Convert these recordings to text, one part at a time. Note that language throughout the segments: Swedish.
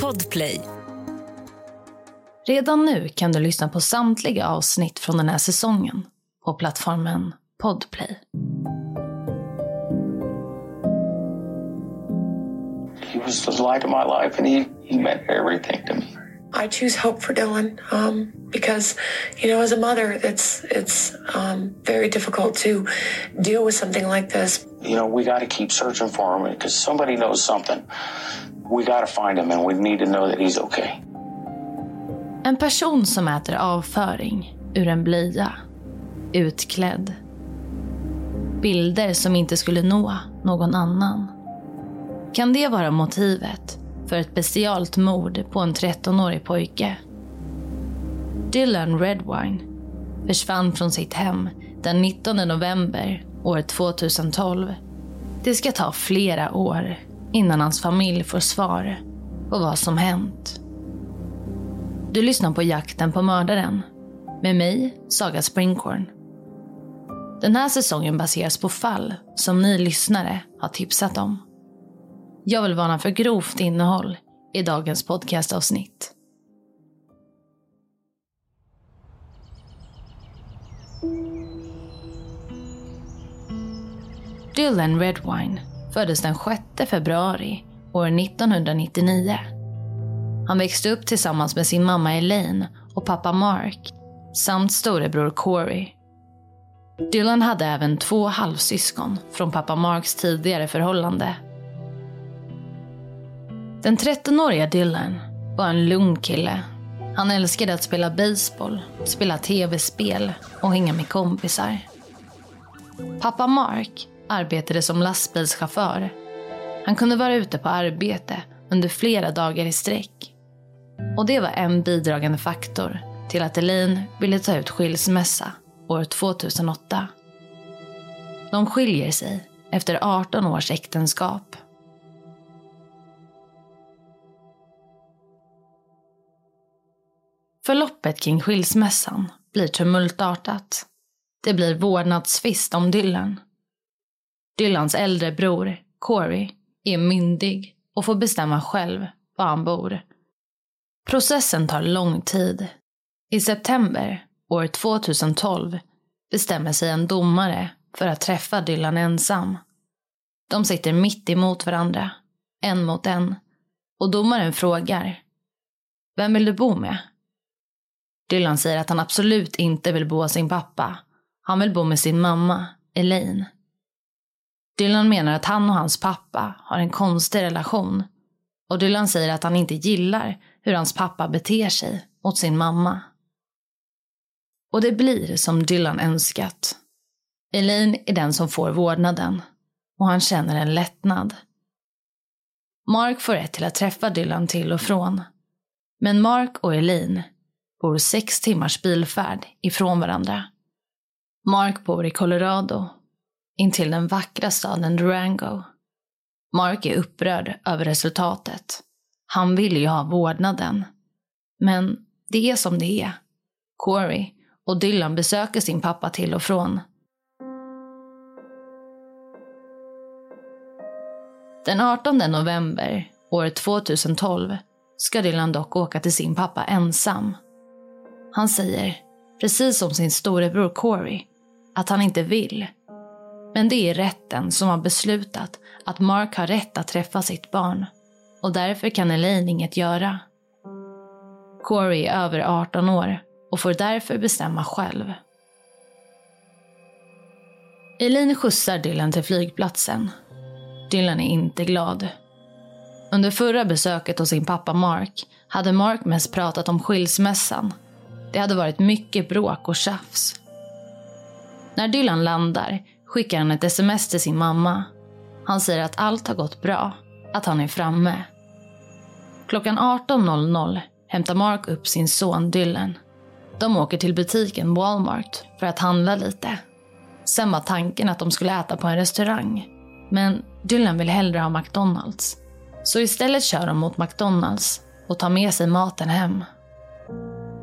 Podplay. Redan nu kan du lyssna på samtliga avsnitt från den här säsongen på plattformen Podplay. He was the light of my life, and he, he meant everything to me. I choose hope for Dylan um, because, you know, as a mother, it's it's um, very difficult to deal with something like this. You know, we got to keep searching for him because somebody knows something. We gotta find him, and we need to know that he's okay. En person som äter avföring ur en blöja, utklädd. Bilder som inte skulle nå någon annan. Kan det vara motivet för ett bestialt mord på en 13-årig pojke? Dylan Redwine försvann från sitt hem den 19 november år 2012. Det ska ta flera år innan hans familj får svar på vad som hänt. Du lyssnar på Jakten på mördaren med mig, Saga Springhorn. Den här säsongen baseras på fall som ni lyssnare har tipsat om. Jag vill varna för grovt innehåll i dagens podcastavsnitt. Dylan Redwine föddes den 6 februari år 1999. Han växte upp tillsammans med sin mamma Elaine och pappa Mark samt storebror Corey. Dylan hade även två halvsyskon från pappa Marks tidigare förhållande. Den 13-åriga Dylan var en lugn kille. Han älskade att spela baseball, spela tv-spel och hänga med kompisar. Pappa Mark arbetade som lastbilschaufför. Han kunde vara ute på arbete under flera dagar i sträck. Och det var en bidragande faktor till att Elaine ville ta ut skilsmässa år 2008. De skiljer sig efter 18 års äktenskap. Förloppet kring skilsmässan blir tumultartat. Det blir vårdnadstvist om Dylan. Dylans äldre bror, Corey, är myndig och får bestämma själv var han bor. Processen tar lång tid. I september år 2012 bestämmer sig en domare för att träffa Dylan ensam. De sitter mitt emot varandra, en mot en, och domaren frågar Vem vill du bo med? Dylan säger att han absolut inte vill bo hos sin pappa. Han vill bo med sin mamma, Elaine. Dylan menar att han och hans pappa har en konstig relation. Och Dylan säger att han inte gillar hur hans pappa beter sig mot sin mamma. Och det blir som Dylan önskat. Elaine är den som får vårdnaden och han känner en lättnad. Mark får rätt till att träffa Dylan till och från. Men Mark och Elaine bor sex timmars bilfärd ifrån varandra. Mark bor i Colorado, intill den vackra staden Durango. Mark är upprörd över resultatet. Han vill ju ha vårdnaden. Men det är som det är. Corey och Dylan besöker sin pappa till och från. Den 18 november år 2012 ska Dylan dock åka till sin pappa ensam. Han säger, precis som sin storebror Corey, att han inte vill. Men det är rätten som har beslutat att Mark har rätt att träffa sitt barn och därför kan Elaine inget göra. Corey är över 18 år och får därför bestämma själv. Elaine skjutsar Dylan till flygplatsen. Dylan är inte glad. Under förra besöket hos sin pappa Mark hade Mark mest pratat om skilsmässan. Det hade varit mycket bråk och tjafs. När Dylan landar skickar han ett sms till sin mamma. Han säger att allt har gått bra, att han är framme. Klockan 18.00 hämtar Mark upp sin son Dylan. De åker till butiken Walmart för att handla lite. Sen var tanken att de skulle äta på en restaurang. Men Dylan vill hellre ha McDonalds. Så istället kör de mot McDonalds och tar med sig maten hem.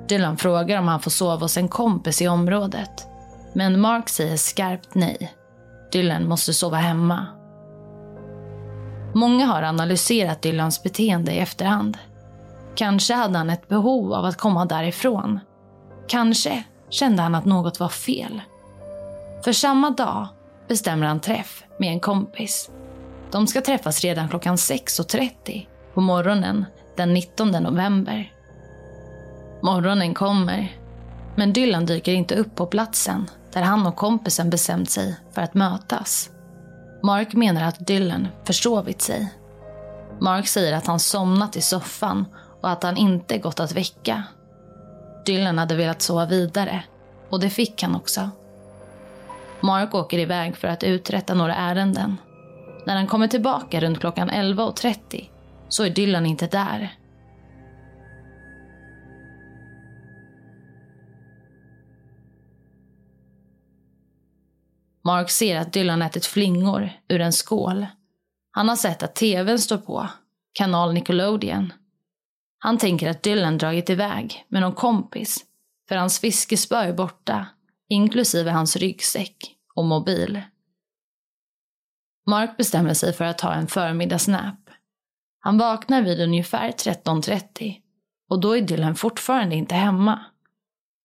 Dylan frågar om han får sova hos en kompis i området. Men Mark säger skarpt nej. Dylan måste sova hemma. Många har analyserat Dylans beteende i efterhand. Kanske hade han ett behov av att komma därifrån. Kanske kände han att något var fel. För samma dag bestämmer han träff med en kompis. De ska träffas redan klockan 6.30 på morgonen den 19 november. Morgonen kommer, men Dylan dyker inte upp på platsen där han och kompisen bestämt sig för att mötas. Mark menar att Dylan försovit sig. Mark säger att han somnat i soffan och att han inte gått att väcka. Dylan hade velat sova vidare och det fick han också. Mark åker iväg för att uträtta några ärenden. När han kommer tillbaka runt klockan 11.30 så är Dylan inte där. Mark ser att Dylan ätit flingor ur en skål. Han har sett att tvn står på, kanal Nickelodeon. Han tänker att Dylan dragit iväg med någon kompis, för hans fiskespö är borta, inklusive hans ryggsäck och mobil. Mark bestämmer sig för att ta en förmiddagsnap. Han vaknar vid ungefär 13.30 och då är Dylan fortfarande inte hemma.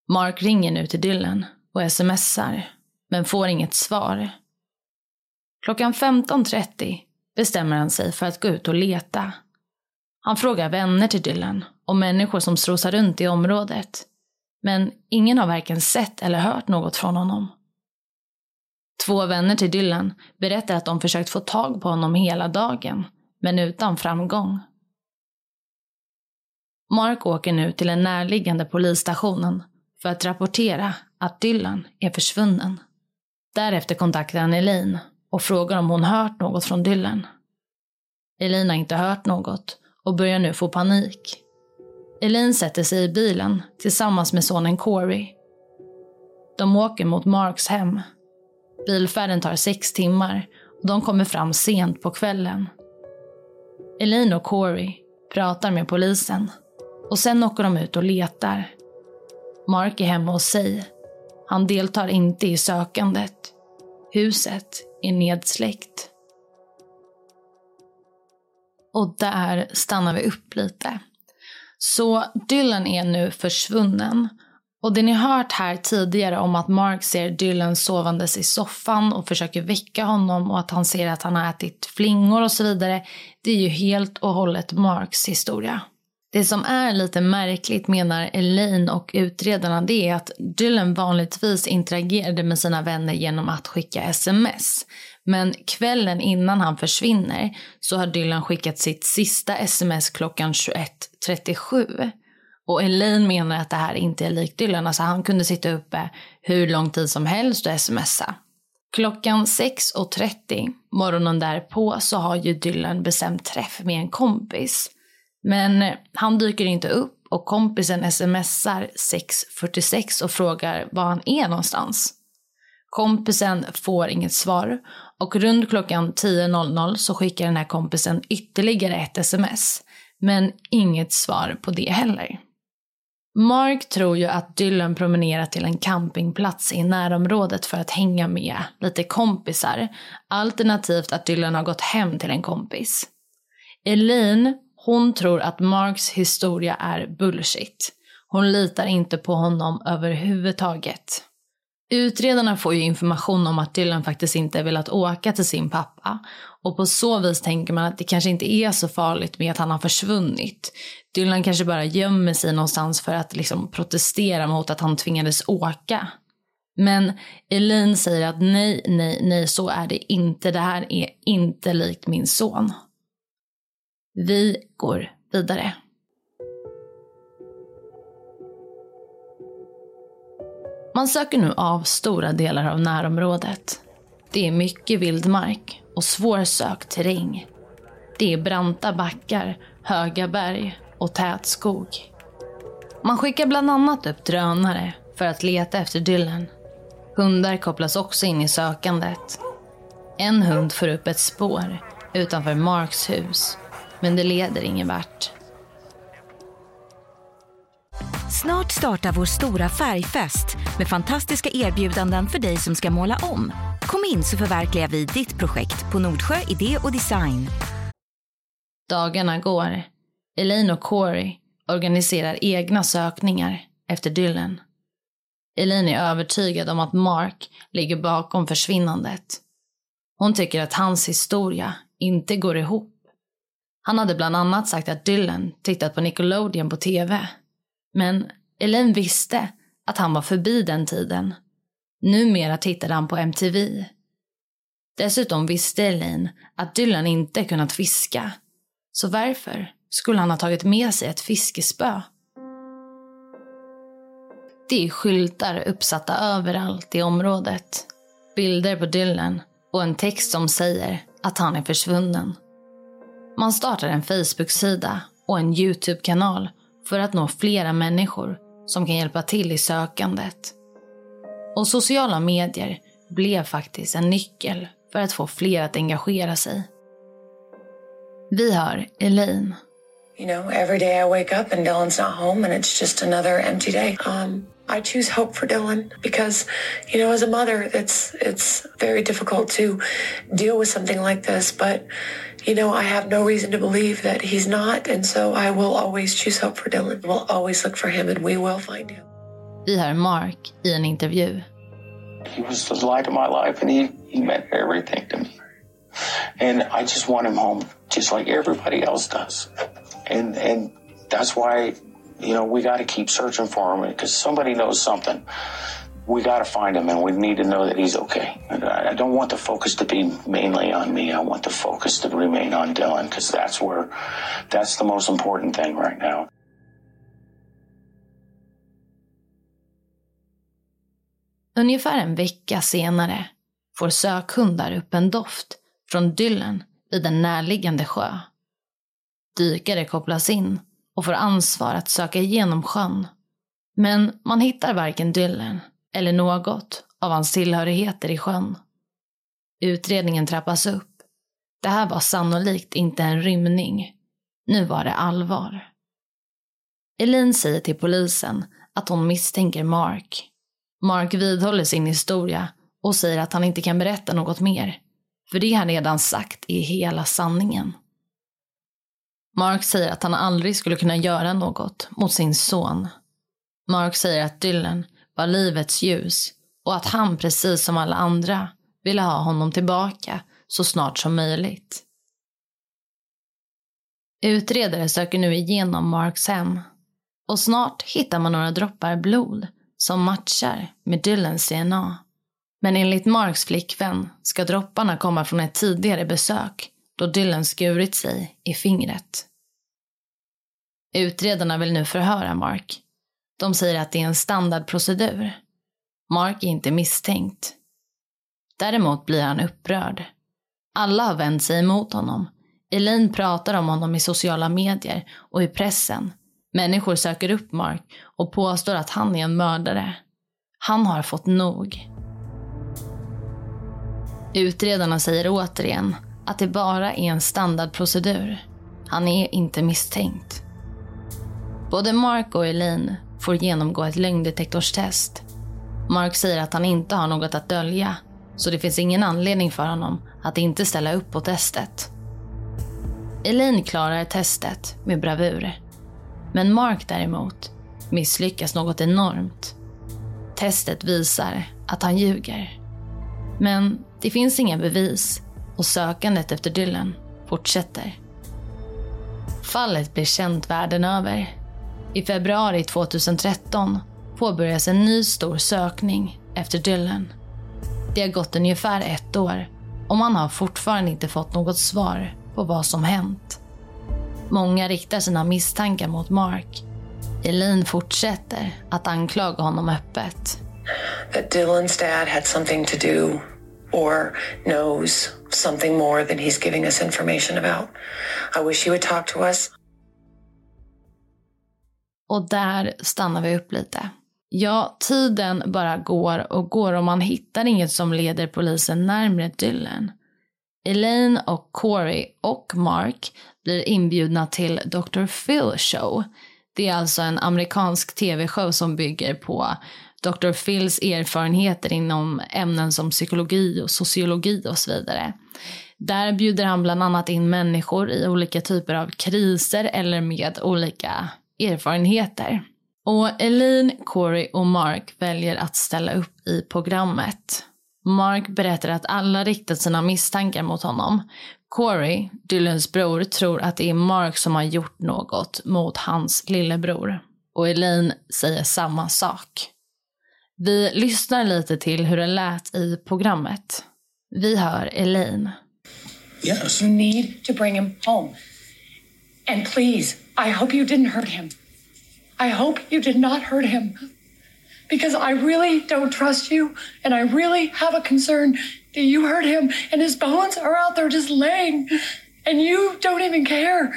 Mark ringer nu till Dylan och smsar men får inget svar. Klockan 15.30 bestämmer han sig för att gå ut och leta. Han frågar vänner till Dylan och människor som strosar runt i området. Men ingen har varken sett eller hört något från honom. Två vänner till Dylan berättar att de försökt få tag på honom hela dagen, men utan framgång. Mark åker nu till den närliggande polisstationen för att rapportera att Dylan är försvunnen. Därefter kontaktar han Elaine och frågar om hon hört något från Dylan. Elaine har inte hört något och börjar nu få panik. Elaine sätter sig i bilen tillsammans med sonen Corey. De åker mot Marks hem. Bilfärden tar sex timmar och de kommer fram sent på kvällen. Elaine och Corey pratar med polisen och sen åker de ut och letar. Mark är hemma hos sig. Han deltar inte i sökandet. Huset är nedsläckt. Och där stannar vi upp lite. Så Dylan är nu försvunnen. Och det ni hört här tidigare om att Mark ser Dylan sovandes i soffan och försöker väcka honom och att han ser att han har ätit flingor och så vidare. Det är ju helt och hållet Marks historia. Det som är lite märkligt menar Elaine och utredarna det är att Dylan vanligtvis interagerade med sina vänner genom att skicka sms. Men kvällen innan han försvinner så har Dylan skickat sitt sista sms klockan 21.37. Och Elaine menar att det här inte är likt Dylan, alltså han kunde sitta uppe hur lång tid som helst och smsa. Klockan 6.30 morgonen därpå så har ju Dylan bestämt träff med en kompis. Men han dyker inte upp och kompisen smsar 6.46 och frågar var han är någonstans. Kompisen får inget svar och runt klockan 10.00 så skickar den här kompisen ytterligare ett sms. Men inget svar på det heller. Mark tror ju att Dylan promenerar till en campingplats i närområdet för att hänga med lite kompisar. Alternativt att Dylan har gått hem till en kompis. Elaine hon tror att Marks historia är bullshit. Hon litar inte på honom överhuvudtaget. Utredarna får ju information om att Dylan faktiskt inte velat åka till sin pappa och på så vis tänker man att det kanske inte är så farligt med att han har försvunnit. Dylan kanske bara gömmer sig någonstans för att liksom protestera mot att han tvingades åka. Men Elin säger att nej, nej, nej, så är det inte. Det här är inte likt min son. Vi går vidare. Man söker nu av stora delar av närområdet. Det är mycket vildmark och svårsökt terräng. Det är branta backar, höga berg och tät skog. Man skickar bland annat upp drönare för att leta efter Dylan. Hundar kopplas också in i sökandet. En hund får upp ett spår utanför Marks hus men det leder ingen vart. Snart startar vår stora färgfest med fantastiska erbjudanden för dig som ska måla om. Kom in så förverkligar vi ditt projekt på Nordsjö Idé och Design. Dagarna går. Elaine och Corey organiserar egna sökningar efter Dylan. Elaine är övertygad om att Mark ligger bakom försvinnandet. Hon tycker att hans historia inte går ihop. Han hade bland annat sagt att Dylan tittat på Nickelodeon på TV. Men Elaine visste att han var förbi den tiden. Numera tittade han på MTV. Dessutom visste Elaine att Dylan inte kunnat fiska. Så varför skulle han ha tagit med sig ett fiskespö? Det är skyltar uppsatta överallt i området. Bilder på Dylan och en text som säger att han är försvunnen. Man startar en Facebook-sida och en YouTube-kanal för att nå flera människor som kan hjälpa till i sökandet. Och sociala medier blev faktiskt en nyckel för att få fler att engagera sig. Vi hör Elaine. You know, every day I wake up and Dylan's not home and it's just another empty day. Um, I choose hope for Dylan because, you know, as a mother, it's it's very difficult to deal with something like this. But, you know, I have no reason to believe that he's not, and so I will always choose hope for Dylan. We'll always look for him, and we will find him. Vi hör Mark i en intervju. He was the light of my life, and he he meant everything to me. And I just want him home, just like everybody else does. And and that's why you know, we got to keep searching for him because somebody knows something. We got to find him, and we need to know that he's okay. I, I don't want the focus to be mainly on me. I want the focus to remain on Dylan because that's where, that's the most important thing right now. Ungefär en vecka senare får sökhundar upp en doft från Dylan vid en närliggande sjö. Dykare kopplas in och får ansvar att söka igenom sjön. Men man hittar varken Dylan eller något av hans tillhörigheter i sjön. Utredningen trappas upp. Det här var sannolikt inte en rymning. Nu var det allvar. Elin säger till polisen att hon misstänker Mark. Mark vidhåller sin historia och säger att han inte kan berätta något mer. För det han redan sagt är hela sanningen. Mark säger att han aldrig skulle kunna göra något mot sin son. Mark säger att Dylan var livets ljus och att han precis som alla andra ville ha honom tillbaka så snart som möjligt. Utredare söker nu igenom Marks hem och snart hittar man några droppar blod som matchar med Dylans DNA. Men enligt Marks flickvän ska dropparna komma från ett tidigare besök då Dylan skurit sig i fingret. Utredarna vill nu förhöra Mark. De säger att det är en standardprocedur. Mark är inte misstänkt. Däremot blir han upprörd. Alla har vänt sig emot honom. Elaine pratar om honom i sociala medier och i pressen. Människor söker upp Mark och påstår att han är en mördare. Han har fått nog. Utredarna säger återigen att det bara är en standardprocedur. Han är inte misstänkt. Både Mark och Elaine får genomgå ett lögndetektorstest. Mark säger att han inte har något att dölja, så det finns ingen anledning för honom att inte ställa upp på testet. Elaine klarar testet med bravur. Men Mark däremot misslyckas något enormt. Testet visar att han ljuger. Men det finns inga bevis och sökandet efter Dylan fortsätter. Fallet blir känt världen över. I februari 2013 påbörjas en ny stor sökning efter Dylan. Det har gått ungefär ett år och man har fortfarande inte fått något svar på vad som hänt. Många riktar sina misstankar mot Mark. Elaine fortsätter att anklaga honom öppet. That Dylan's dad had something to do or knows something more than he's giving us information about. I wish he would talk to us. Och där stannar vi upp lite. Ja, tiden bara går och går och man hittar inget som leder polisen närmre Dylan. Elaine och Corey och Mark blir inbjudna till Dr. Phil show. Det är alltså en amerikansk tv-show som bygger på Dr. Phils erfarenheter inom ämnen som psykologi och sociologi och så vidare. Där bjuder han bland annat in människor i olika typer av kriser eller med olika erfarenheter. Och Elaine, Corey och Mark väljer att ställa upp i programmet. Mark berättar att alla riktat sina misstankar mot honom. Corey, Dylans bror, tror att det är Mark som har gjort något mot hans lillebror. Och Elaine säger samma sak. Vi lyssnar lite till hur det lät i programmet. Vi hör Elaine. Yes. You need to bring him home. And please, I hope you didn't hurt him. I hope you did not hurt him. Because I really don't trust you, and I really have a concern that you hurt him, and his bones are out there just laying, and you don't even care.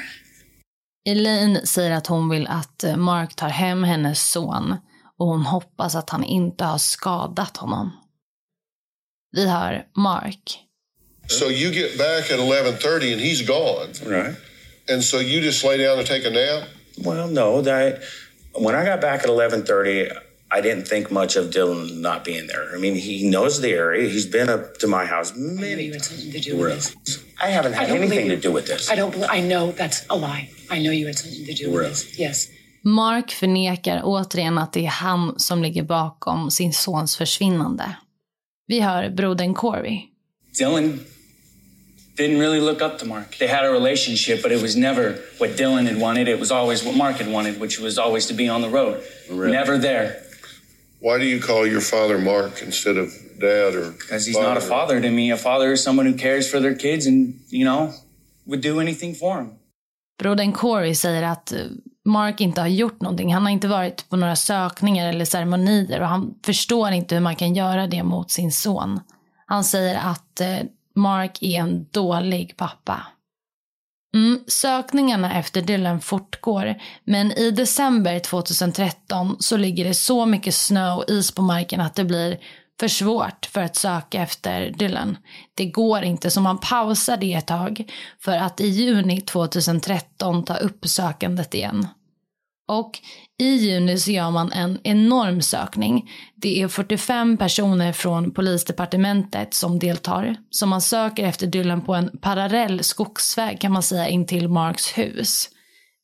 Elaine säger att hon vill att eh, Mark tar hem hennes son och hon hoppas att han inte har skadat honom. Vi hör Mark. So you get back at 11:30 and he's gone. Right. And so you just lay down and take a nap? Well, no. That when I got back at eleven thirty, I didn't think much of Dylan not being there. I mean, he knows the area. He's been up to my house I many you had times. something to do with this. I haven't I had don't anything believe to do with this. I don't. bel- I know that's a lie. I know you had something to do with Really? this. Yes. Mark förnekar återigen att det är han som ligger bakom sin sons försvinnande. Vi hör brodern Corey. Dylan didn't really look up to Mark. They had a relationship, but it was never what Dylan had wanted. It was always what Mark had wanted, which was always to be on the road. Really? Never there. Why do you call your father Mark instead of dad or Because he's not a father to me. A father is someone who cares for their kids and, you know, would do anything for them. Brodern Corey säger att eh, Mark inte har gjort någonting. Han har inte varit på några sökningar eller ceremonier och han förstår inte hur man kan göra det mot sin son. Han säger att eh, Mark är en dålig pappa. Mm, sökningarna efter Dylan fortgår, men i december 2013 så ligger det så mycket snö och is på marken att det blir för svårt för att söka efter Dylan. Det går inte, så man pausar det ett tag för att i juni 2013 ta upp sökandet igen. Och i juni så gör man en enorm sökning. Det är 45 personer från polisdepartementet som deltar. Så man söker efter Dylan på en parallell skogsväg kan man säga in till Marks hus.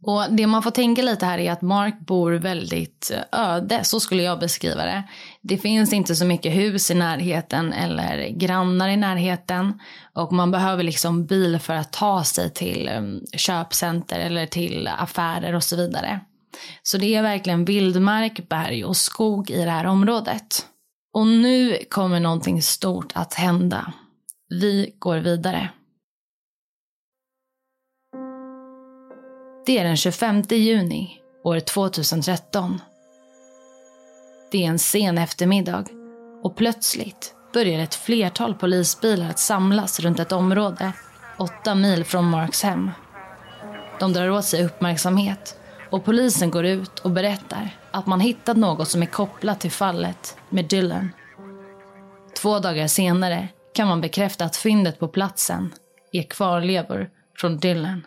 Och det man får tänka lite här är att Mark bor väldigt eh, öde, så skulle jag beskriva det. Det finns inte så mycket hus i närheten eller grannar i närheten. Och man behöver liksom bil för att ta sig till eh, köpcenter eller till affärer och så vidare. Så det är verkligen vildmark, berg och skog i det här området. Och nu kommer någonting stort att hända. Vi går vidare. Det är den 25 juni år 2013. Det är en sen eftermiddag och plötsligt börjar ett flertal polisbilar att samlas runt ett område åtta mil från Marks hem. De drar åt sig uppmärksamhet och polisen går ut och berättar att man hittat något som är kopplat till fallet med Dylan. Två dagar senare kan man bekräfta att fyndet på platsen är kvarlevor från Dylan.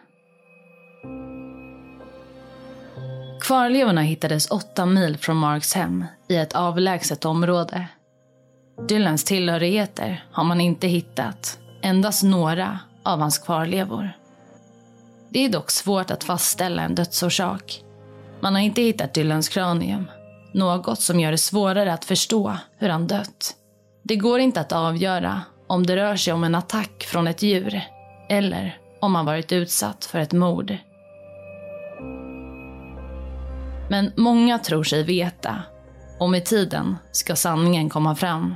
Kvarlevorna hittades åtta mil från Marks hem i ett avlägset område. Dylans tillhörigheter har man inte hittat, endast några av hans kvarlevor. Det är dock svårt att fastställa en dödsorsak. Man har inte hittat Dylans kranium, något som gör det svårare att förstå hur han dött. Det går inte att avgöra om det rör sig om en attack från ett djur eller om han varit utsatt för ett mord. Men många tror sig veta och med tiden ska sanningen komma fram.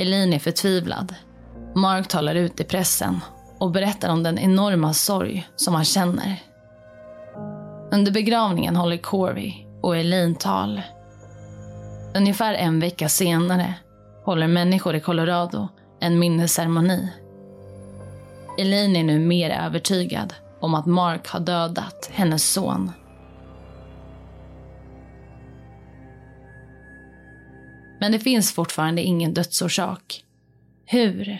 Elin är förtvivlad. Mark talar ut i pressen och berättar om den enorma sorg som han känner. Under begravningen håller Corey och Elaine tal. Ungefär en vecka senare håller människor i Colorado en minnesceremoni. Elaine är nu mer övertygad om att Mark har dödat hennes son. Men det finns fortfarande ingen dödsorsak. Hur,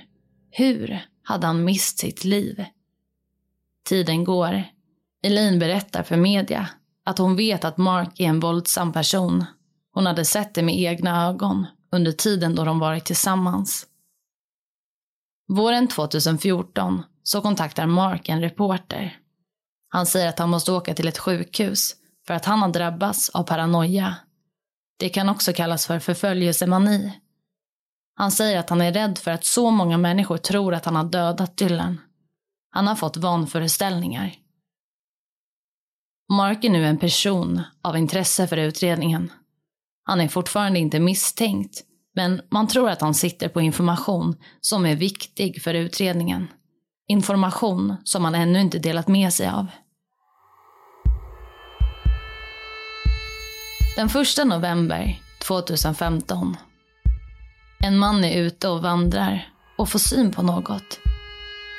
hur hade han mist sitt liv? Tiden går. Elaine berättar för media att hon vet att Mark är en våldsam person. Hon hade sett det med egna ögon under tiden då de varit tillsammans. Våren 2014 så kontaktar Mark en reporter. Han säger att han måste åka till ett sjukhus för att han har drabbats av paranoia. Det kan också kallas för förföljelsemani. Han säger att han är rädd för att så många människor tror att han har dödat Dylan. Han har fått vanföreställningar. Mark är nu en person av intresse för utredningen. Han är fortfarande inte misstänkt, men man tror att han sitter på information som är viktig för utredningen. Information som han ännu inte delat med sig av. Den 1 november 2015. En man är ute och vandrar och får syn på något.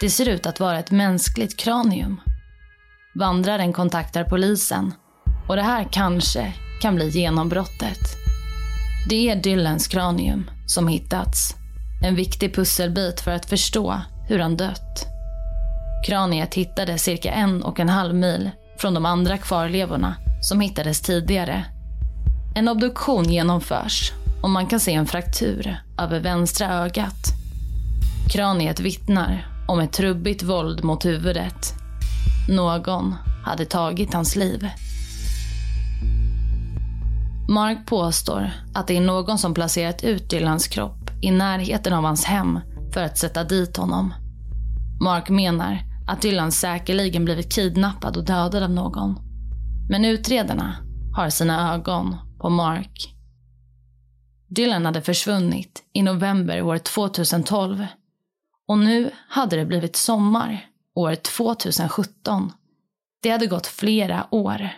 Det ser ut att vara ett mänskligt kranium. Vandraren kontaktar polisen och det här kanske kan bli genombrottet. Det är Dylans kranium som hittats. En viktig pusselbit för att förstå hur han dött. Kraniet hittades cirka en och en halv mil från de andra kvarlevorna som hittades tidigare. En obduktion genomförs och man kan se en fraktur över vänstra ögat. Kraniet vittnar om ett trubbigt våld mot huvudet. Någon hade tagit hans liv. Mark påstår att det är någon som placerat ut Dylans kropp i närheten av hans hem för att sätta dit honom. Mark menar att Dylan säkerligen blivit kidnappad och dödad av någon. Men utredarna har sina ögon på Mark. Dylan hade försvunnit i november år 2012 och nu hade det blivit sommar år 2017. Det hade gått flera år.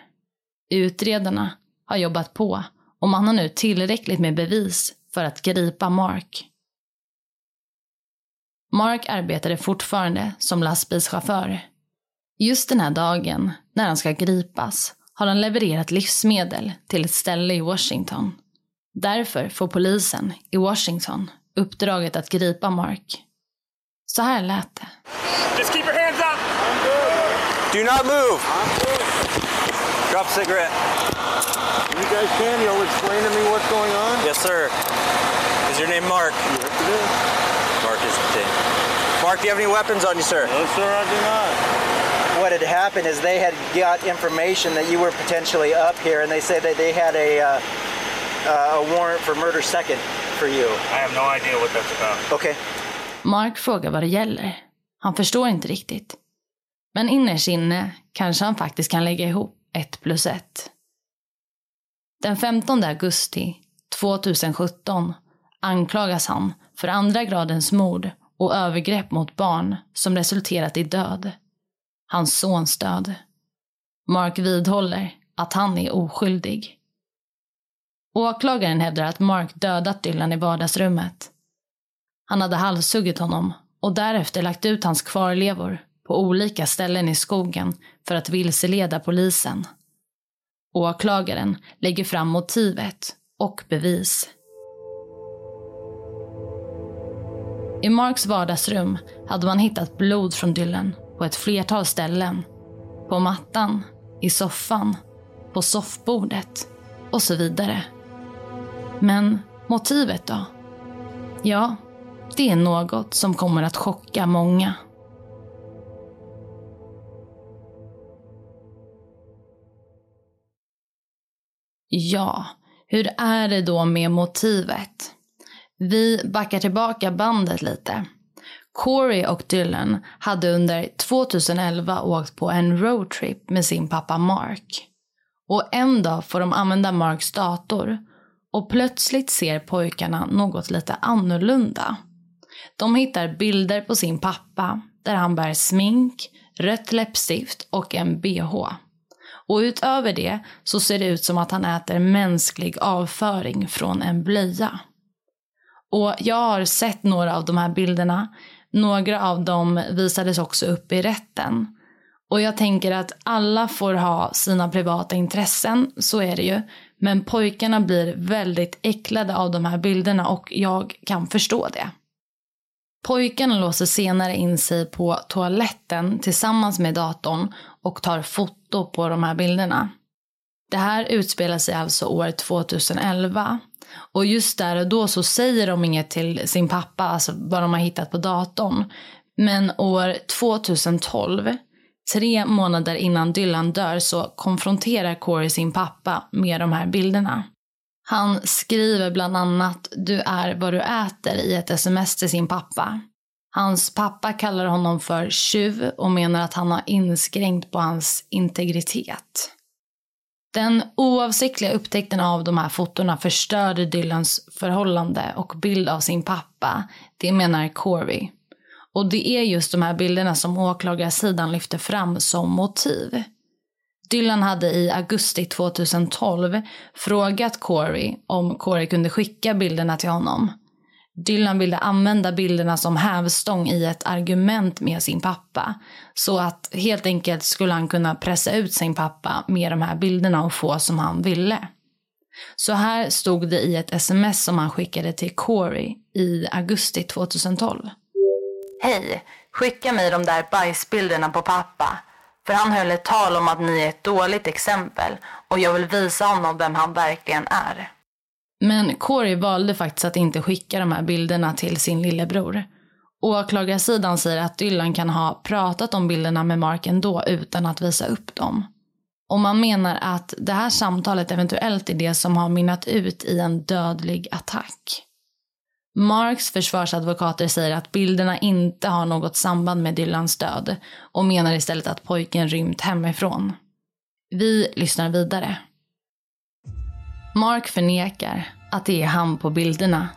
Utredarna har jobbat på och man har nu tillräckligt med bevis för att gripa Mark. Mark arbetade fortfarande som lastbilschaufför. Just den här dagen, när han ska gripas, har han levererat livsmedel till ett ställe i Washington. Därför får polisen i Washington uppdraget att gripa Mark. Så här lät det. Just keep your hands up. Do not move. Drop cigarette. You guys can, you'll explain to me what's going on? Yes, sir. Is your name Mark? Yes, it is. Mark is the name. Mark, do you have any weapons on you, sir? No, sir, I do not. what had happened is they had got information that you were potentially up here, and they said that they had a uh, uh, a warrant for murder second for you. I have no idea what that's about. Okay. Mark frågar vad det gäller. Han förstår inte riktigt. Men innerst inne kanske han faktiskt kan lägga ihop ett plus ett. Den 15 augusti 2017 anklagas han för andra gradens mord och övergrepp mot barn som resulterat i död. Hans sons död. Mark vidhåller att han är oskyldig. Åklagaren hävdar att Mark dödat Dylan i vardagsrummet. Han hade halshuggit honom och därefter lagt ut hans kvarlevor på olika ställen i skogen för att vilseleda polisen. Åklagaren lägger fram motivet och bevis. I Marks vardagsrum hade man hittat blod från Dylan på ett flertal ställen. På mattan, i soffan, på soffbordet och så vidare. Men motivet då? Ja, det är något som kommer att chocka många. Ja, hur är det då med motivet? Vi backar tillbaka bandet lite. Corey och Dylan hade under 2011 åkt på en roadtrip med sin pappa Mark. Och en dag får de använda Marks dator och plötsligt ser pojkarna något lite annorlunda. De hittar bilder på sin pappa där han bär smink, rött läppstift och en bh. Och utöver det så ser det ut som att han äter mänsklig avföring från en blöja. Och jag har sett några av de här bilderna. Några av dem visades också upp i rätten. Och jag tänker att alla får ha sina privata intressen, så är det ju. Men pojkarna blir väldigt äcklade av de här bilderna och jag kan förstå det. Pojkarna låser senare in sig på toaletten tillsammans med datorn och tar foto på de här bilderna. Det här utspelar sig alltså år 2011 Och just där och då så säger de inget till sin pappa, alltså vad de har hittat på datorn. Men år 2012, tre månader innan Dylan dör, så konfronterar Corey sin pappa med de här bilderna. Han skriver bland annat “Du är vad du äter” i ett sms till sin pappa. Hans pappa kallar honom för tjuv och menar att han har inskränkt på hans integritet. Den oavsiktliga upptäckten av de här fotona förstörde Dylans förhållande och bild av sin pappa. Det menar Corey. Och det är just de här bilderna som åklagarsidan lyfter fram som motiv. Dylan hade i augusti 2012 frågat Corey om Corey kunde skicka bilderna till honom. Dylan ville använda bilderna som hävstång i ett argument med sin pappa. Så att helt enkelt skulle han kunna pressa ut sin pappa med de här bilderna och få som han ville. Så här stod det i ett sms som han skickade till Corey i augusti 2012. Hej, skicka mig de där bajsbilderna på pappa. För han höll ett tal om att ni är ett dåligt exempel och jag vill visa honom vem han verkligen är. Men Corey valde faktiskt att inte skicka de här bilderna till sin lillebror. Åklagarsidan säger att Dylan kan ha pratat om bilderna med Mark ändå utan att visa upp dem. Och man menar att det här samtalet eventuellt är det som har mynnat ut i en dödlig attack. Marks försvarsadvokater säger att bilderna inte har något samband med Dylans död och menar istället att pojken rymt hemifrån. Vi lyssnar vidare. Mark förnekar att det är han på bilderna.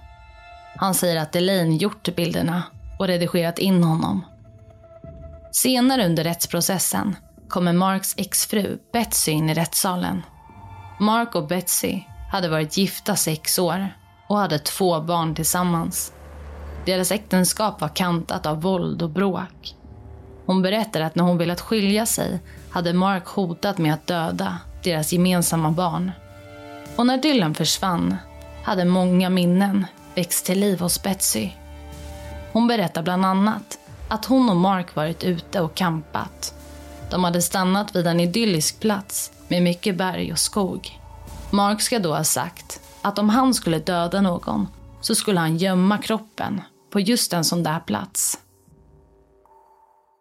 Han säger att Elaine gjort bilderna och redigerat in honom. Senare under rättsprocessen kommer Marks exfru Betsy in i rättssalen. Mark och Betsy hade varit gifta sex år och hade två barn tillsammans. Deras äktenskap var kantat av våld och bråk. Hon berättar att när hon velat skilja sig hade Mark hotat med att döda deras gemensamma barn. Och när Dylan försvann hade många minnen växt till liv hos Betsy. Hon berättar bland annat att hon och Mark varit ute och kampat. De hade stannat vid en idyllisk plats med mycket berg och skog. Mark ska då ha sagt att om han skulle döda någon så skulle han gömma kroppen på just en sån där plats.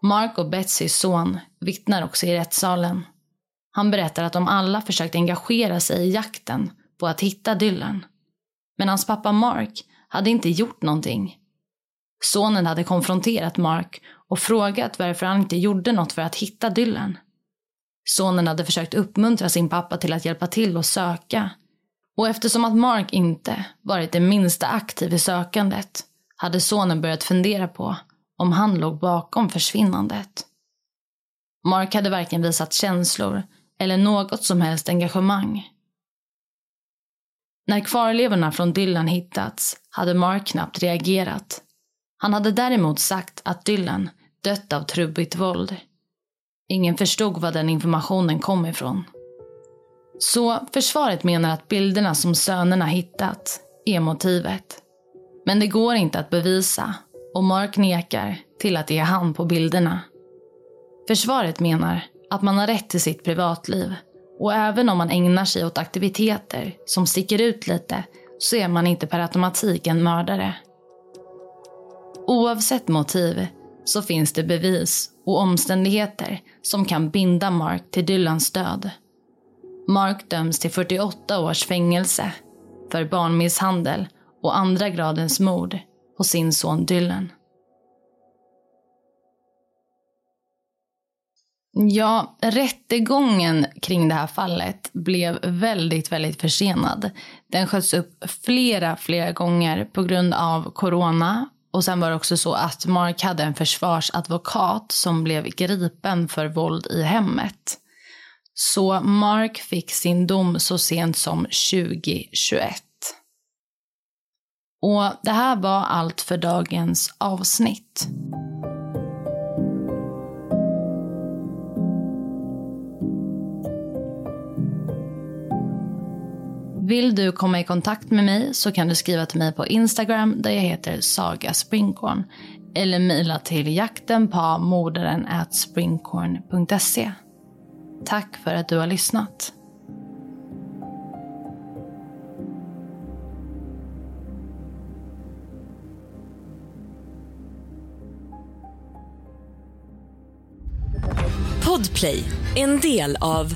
Mark och Betsys son vittnar också i rättssalen. Han berättar att de alla försökt engagera sig i jakten på att hitta Dylan. Men hans pappa Mark hade inte gjort någonting. Sonen hade konfronterat Mark och frågat varför han inte gjorde något för att hitta Dylan. Sonen hade försökt uppmuntra sin pappa till att hjälpa till och söka. Och eftersom att Mark inte varit det minsta aktiv i sökandet hade sonen börjat fundera på om han låg bakom försvinnandet. Mark hade varken visat känslor eller något som helst engagemang. När kvarlevorna från Dylan hittats hade Mark knappt reagerat. Han hade däremot sagt att Dylan dött av trubbigt våld. Ingen förstod var den informationen kom ifrån. Så försvaret menar att bilderna som sönerna hittat är motivet. Men det går inte att bevisa och Mark nekar till att det är han på bilderna. Försvaret menar att man har rätt till sitt privatliv och även om man ägnar sig åt aktiviteter som sticker ut lite så är man inte per automatik en mördare. Oavsett motiv så finns det bevis och omständigheter som kan binda Mark till Dylans död. Mark döms till 48 års fängelse för barnmisshandel och andra gradens mord på sin son Dylan. Ja, rättegången kring det här fallet blev väldigt, väldigt försenad. Den sköts upp flera, flera gånger på grund av corona. Och sen var det också så att Mark hade en försvarsadvokat som blev gripen för våld i hemmet. Så Mark fick sin dom så sent som 2021. Och det här var allt för dagens avsnitt. Vill du komma i kontakt med mig så kan du skriva till mig på Instagram där jag heter Saga Springkorn eller mejla till jakten på mordaren springkorn.se. Tack för att du har lyssnat. Podplay, en del av